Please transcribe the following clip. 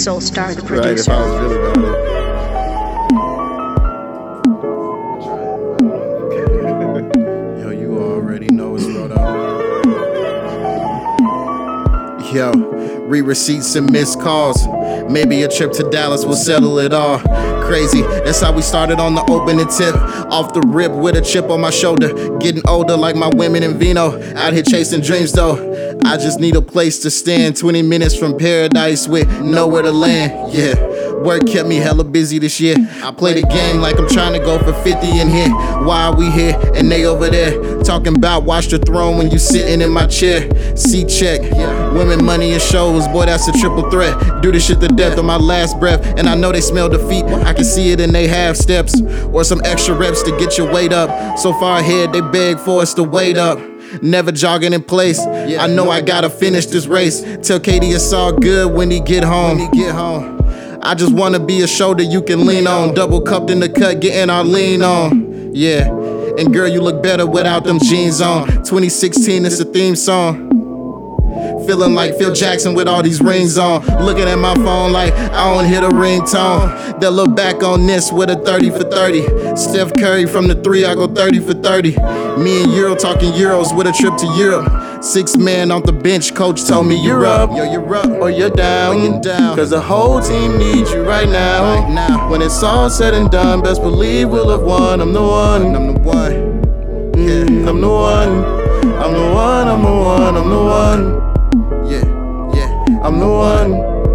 Soul Star, the Right, if producer. I was really about. Yo, you already know it's Rodo. Yo, re receipts and missed calls. Maybe a trip to Dallas will settle it all. Crazy, that's how we started on the opening tip. Off the rip with a chip on my shoulder. Getting older like my women in Vino. Out here chasing dreams though. I just need a place to stand. 20 minutes from paradise with nowhere to land. Yeah. Work kept me hella busy this year. I play the game like I'm trying to go for 50 in here. Why we here and they over there? Talking about watch the throne when you sitting in my chair. C check. Women, money, and shows. Boy, that's a triple threat. Do this shit to death on my last breath. And I know they smell defeat. I can see it in they half steps. Or some extra reps to get your weight up. So far ahead, they beg for us to wait up. Never jogging in place. I know I gotta finish this race. Tell Katie it's all good when he get home. When he get home. I just wanna be a shoulder you can lean on. Double cupped in the cut, getting our lean on. Yeah. And girl, you look better without them jeans on. 2016 is the theme song. Feeling like Phil Jackson with all these rings on. Looking at my phone like I don't hear the ringtone. They'll look back on this with a 30 for 30. Steph Curry from the three, I go 30 for 30. Me and Euro talking Euros with a trip to Europe. Six men on the bench, coach told me you're up. Yo, you're up. Or you're down. You're down. Cause the whole team needs you right now. Right now. When it's all said and done, best believe we'll have won. I'm the one. I'm the one. Mm, I'm the one. I'm the one. I'm the one. I'm the one. Yeah, yeah. I'm the one.